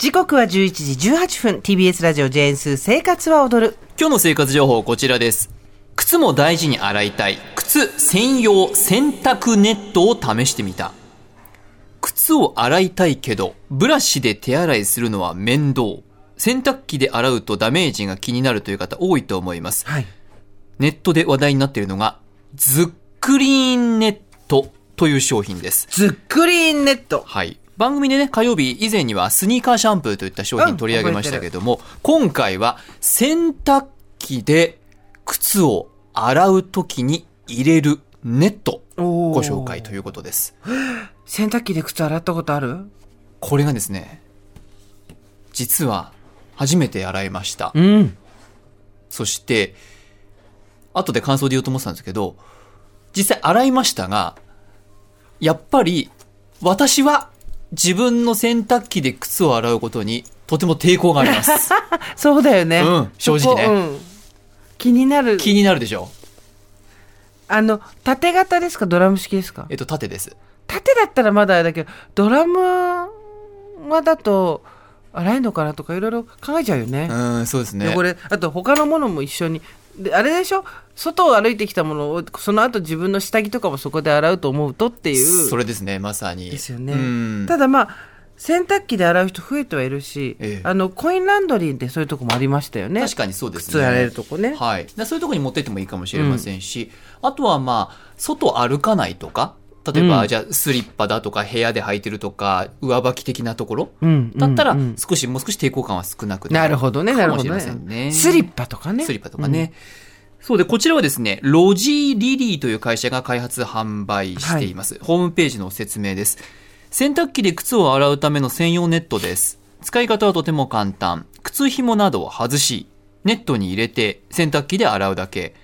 時刻は11時18分 TBS ラジオジェーンスー生活は踊る今日の生活情報こちらです。靴も大事に洗いたい。靴専用洗濯ネットを試してみた。靴を洗いたいけど、ブラシで手洗いするのは面倒。洗濯機で洗うとダメージが気になるという方多いと思います。はいネットで話題になっているのが、ズックリーンネットという商品です。ズックリーンネットはい。番組でね、火曜日以前にはスニーカーシャンプーといった商品取り上げましたけども、今回は洗濯機で靴を洗うときに入れるネットご紹介ということです。洗濯機で靴洗ったことある？これがですね、実は初めて洗いました。うんそして、後で感想で言おうと思ってたんですけど、実際洗いましたが、やっぱり私は自分の洗濯機で靴を洗うことにとても抵抗があります。そうだよね、うん正直ね。うん。気になる。気になるでしょ。あの縦型ですか？ドラム式ですか？えっと、縦です。縦だったらまだだけどドラムはだと洗えるのかなとかいろいろ考えちゃうよね。う、ん、そうですね。汚れあと他のものも一緒にであれでしょ？外を歩いてきたものをその後自分の下着とかもそこで洗うと思うとっていうそれですね、まさに。ですよね、うん。ただまあ洗濯機で洗う人増えてはいるし、ええあのコインランドリーってそういうとこもありましたよね確かにそうですね。靴洗えるとこねはい。だそういうところに持ってってもいいかもしれませんし、あとはまあ、外歩かないとか、例えば、うんじゃあスリッパだとか部屋で履いてるとか、上履き的なところ、うんだったらうんうん少し、もう少し抵抗感は少なくなるほどねなるほどね。ねスリッパとかねスリッパとかね。そうで、こちらはですね、ロジーリリーという会社が開発販売しています。ホームページの説明です。洗濯機で靴を洗うための専用ネットです。使い方はとても簡単。靴紐などを外し、ネットに入れて洗濯機で洗うだけ。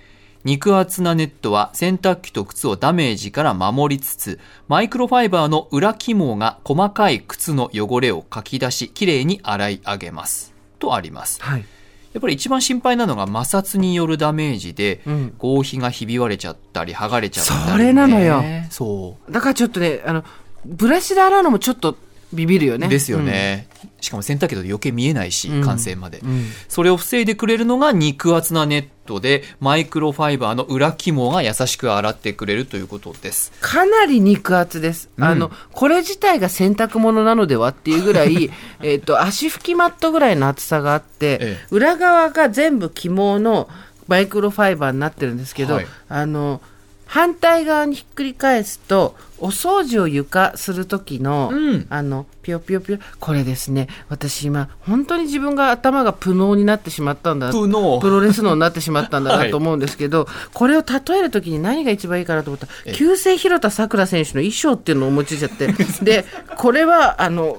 肉厚なネットは洗濯機と靴をダメージから守りつつ、マイクロファイバーの裏肝が細かい靴の汚れをかき出し、きれいに洗い上げます。とあります。はい。やっぱり一番心配なのが摩擦によるダメージで、うん。合皮がひび割れちゃったり剥がれちゃったり、ね、それなのよ。そだからちょっとねあのブラシで洗うのもちょっとビビるよね。うですよね、しかも洗濯機だと余計見えないし、うん。完成まで、うん、うんそれを防いでくれるのが肉厚なネットでマイクロファイバーの裏肝が優しく洗ってくれるということです。かなり肉厚です、うん。あのこれ自体が洗濯物なのではっていうぐらい えっと足拭きマットぐらいの厚さがあって、ええ。裏側が全部肝のマイクロファイバーになってるんですけど、はい。あの反対側にひっくり返すとお掃除を床する時の、うん。あのピヨピヨピヨこれですね。私今本当に自分が頭がプノーになってしまったんだプロレス脳になってしまったんだ はない。と思うんですけど、これを例える時に何が一番いいかなと思った。ら旧姓広田さくら選手の衣装っていうのを思いついちゃって。でこれはあの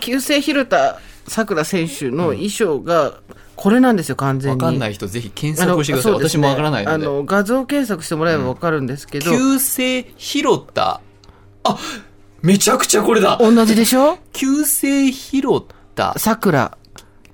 旧姓広田さくら選手の衣装がこれなんですよ完全に。わかんない人ぜひ検索をしてください、ね。私もわからないので。あの画像検索してもらえばわかるんですけど、旧姓広田。あめちゃくちゃこれだ。同じでしょ？旧姓広田。さくら。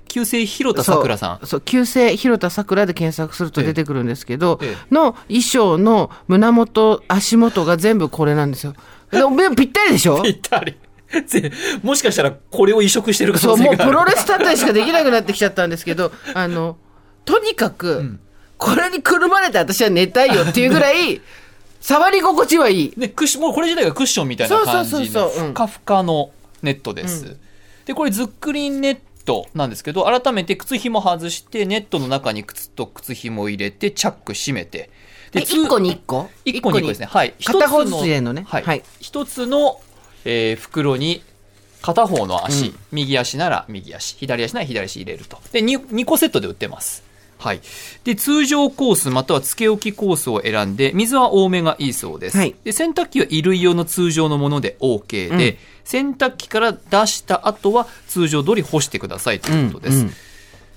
旧姓広田さくらさん。そう旧姓広田さくらで検索すると出てくるんですけど、えの衣装の胸元足元が全部これなんですよ。でもぴったりでしょ？ぴったり。ぜもしかしたらこれを移植してる可そう能性がある。もうプロレスたったりしかできなくなってきちゃったんですけど あのとにかく、これにくるまれて私は寝たいよっていうぐらい 触り心地はいいね、クッション、もうこれ自体がクッションみたいな感じそうそうのふかふかのネットです。で、これズックリンネットなんですけど、改めて靴紐外して、ネットの中に靴と靴紐を入れて、チャック閉めて。え通1個に1個？一個に一個ですね。はい。片方ずつ入れるのねはい。はい一つの、えー袋に片方の足、うん右足なら右足、左足なら左足入れると。で、2, 2個セットで売ってます。はい。で、通常コースまたはつけ置きコースを選んで、水は多めがいいそうです。はいで、洗濯機は衣類用の通常のもので OK で、うん洗濯機から出した後は通常通り干してくださいということです。うんうん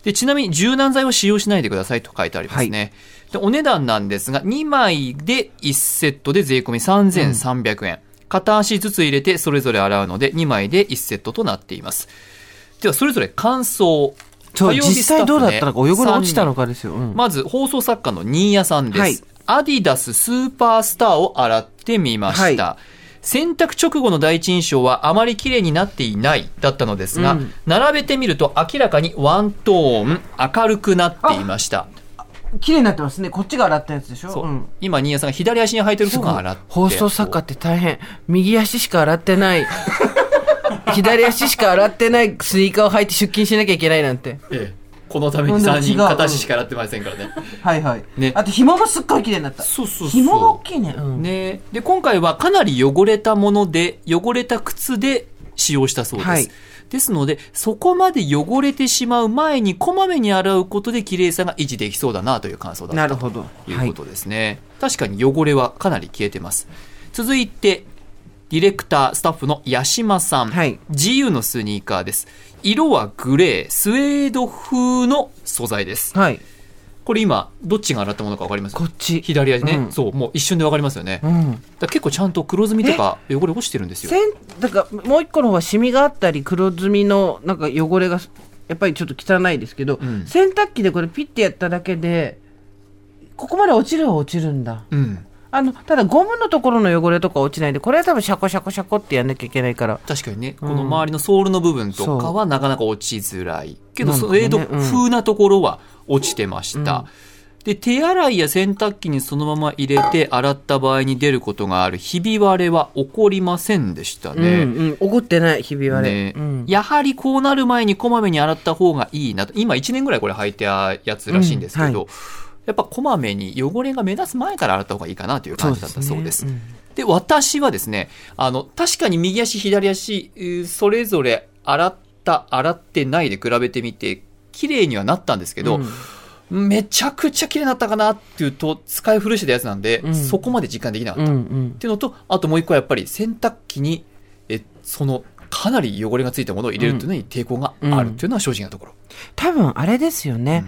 でちなみに柔軟剤は使用しないでくださいと書いてありますね。でお値段なんですが、2枚で1セットで税込み3300円。片足ずつ入れてそれぞれ洗うので2枚で1セットとなっています。では、それぞれ感想。実際どうだったのかスタッフね泳ぎに落ちたのかですよ、うんまず、放送作家の新谷さんです。はいアディダススーパースターを洗ってみました。洗濯直後の第一印象はあまり綺麗になっていないだったのですが、うん並べてみると明らかにワントーン明るくなっていました。綺麗になってますね。こっちが洗ったやつでしょ？そう、ん今、新谷さんが左足に履いてる方が洗って。放送作家って大変。右足しか洗ってない。左足しか洗ってないスニーカーを履いて出勤しなきゃいけないなんて。ええこのためにうんでも3人片足しか洗ってませんからね。はいはい。ねあと紐もすっごい綺麗になった。そうそうそう紐が大きいね。うん。ねで、今回はかなり汚れたもので、汚れた靴で使用したそうです。はいですので、そこまで汚れてしまう前にこまめに洗うことで綺麗さが維持できそうだなという感想だったとなるほど。はいいうこ。とですね。確かに汚れはかなり消えてます。続いて、ディレクター、スタッフの八島さん。はい GU のスニーカーです。色はグレー、スウェード風の素材です。はい。これ今、どっちが洗ったものか分かります？こっち。左足ね、うんそう、もう一瞬で分かりますよね。うん。ら結構ちゃんと黒ずみとか汚れ落ちてるんですよ。だからもう一個の方はシミがあったり黒ずみのなんか汚れがやっぱりちょっと汚いですけど、うん洗濯機でこれピッてやっただけでここまで落ちるは落ちるんだうん。あのただゴムのところの汚れとか落ちないんでこれは多分シャコシャコシャコってやんなきゃいけないから確かにね、この周りのソールの部分とかはなかなか落ちづらい。けど、なんかねスウェード風なところは落ちてました。で、手洗いや洗濯機にそのまま入れて洗った場合に出ることがある。ひび割れは起こりませんでしたね。うんうん。怒ってないひび割れ、ね。うん。やはりこうなる前にこまめに洗った方がいいなと。今1年ぐらいこれ履いてたやつらしいんですけど、うんはやっぱこまめに汚れが目立つ前から洗った方がいいかなという感じだったそうです。ね。で、私はですね、あの、確かに右足、左足、えーそれぞれ洗った、洗ってないで比べてみて、綺麗にはなったんですけど、めちゃくちゃ綺麗になったかなっていうと、使い古してたやつなんで、うん。そこまで実感できなかった。うんうっんていうのと、あともう一個はやっぱり洗濯機に、え、その、かなり汚れがついたものを入れるっていうのに抵抗があるっていうのは正直なところ。多分あれですよね、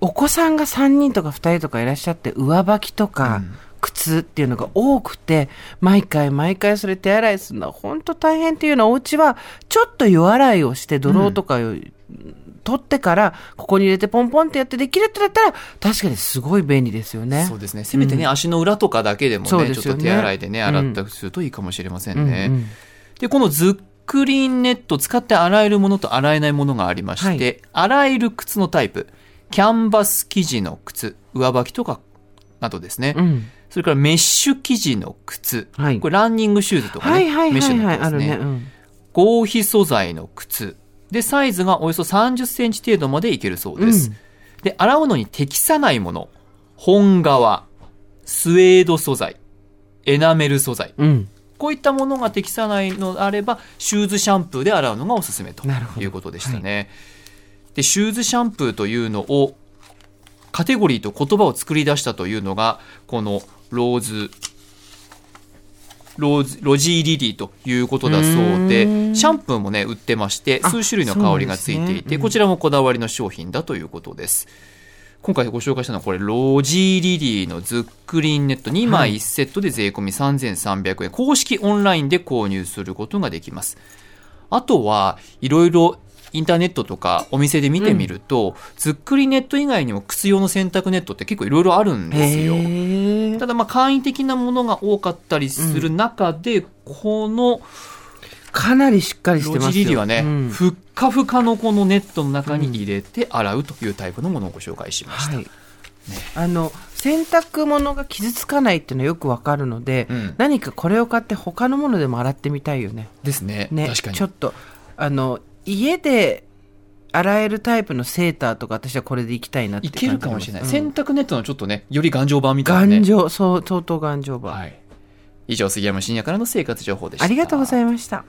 お子さんが3人とか2人とかいらっしゃって上履きとか、うん。靴っていうのが多くて毎回毎回それ手洗いするのは本当大変っていうのはお家はちょっと湯洗いをして泥とかを取ってからここに入れてポンポンってやってできるってなったら確かにすごい便利ですよね。そうですね。せめてね、足の裏とかだけでもね、ねちょっと手洗いでね、洗ったりするといいかもしれませんね。うんうんで、このズックリーンネット使って洗えるものと洗えないものがありまして、洗える靴のタイプ、キャンバス生地の靴、上履きとかなどですね。うんそれからメッシュ生地の靴、はいこれランニングシューズとかね、はいはいメッシュの靴ですね。るね。うん合皮素材の靴。で、サイズがおよそ30センチ程度までいけるそうです。うんで、洗うのに適さないもの。本革、スウェード素材、エナメル素材。うんこういったものが適さないのであれば、シューズシャンプーで洗うのがおすすめということでしたね。で、シューズシャンプーというのを、カテゴリーと言葉を作り出したというのが、このローズ、ロジーリリーということだそうで、んシャンプーもね、売ってまして、あ数種類の香りがついていて、ねうんこちらもこだわりの商品だということです。今回ご紹介したのはこれ、ロジーリリーのズックリーンネット2枚1セットで税込み3300円。公式オンラインで購入することができます。あとは、いろいろインターネットとかお店で見てみると、ズックリネット以外にも靴用の洗濯ネットって結構いろいろあるんですよ。ただまあ簡易的なものが多かったりする中で、このかなりしっかりしてロますよ。ジリリはね、うんふっかふかのこのネットの中に入れて洗うというタイプのものをご紹介しました。はい。あの洗濯物が傷つかないっていうのはよくわかるので、うん何かこれを買って他のものでも洗ってみたいよね。ですね。ね、確かにちょ。っとあの家で洗えるタイプのセーターとか私はこれでいきたいなっていけるかもしれない。うん洗濯ネットのちょっとね、より頑丈版みたいなね。頑丈そう相当頑丈版、はい。以上、杉山深也からの生活情報でした。ありがとうございました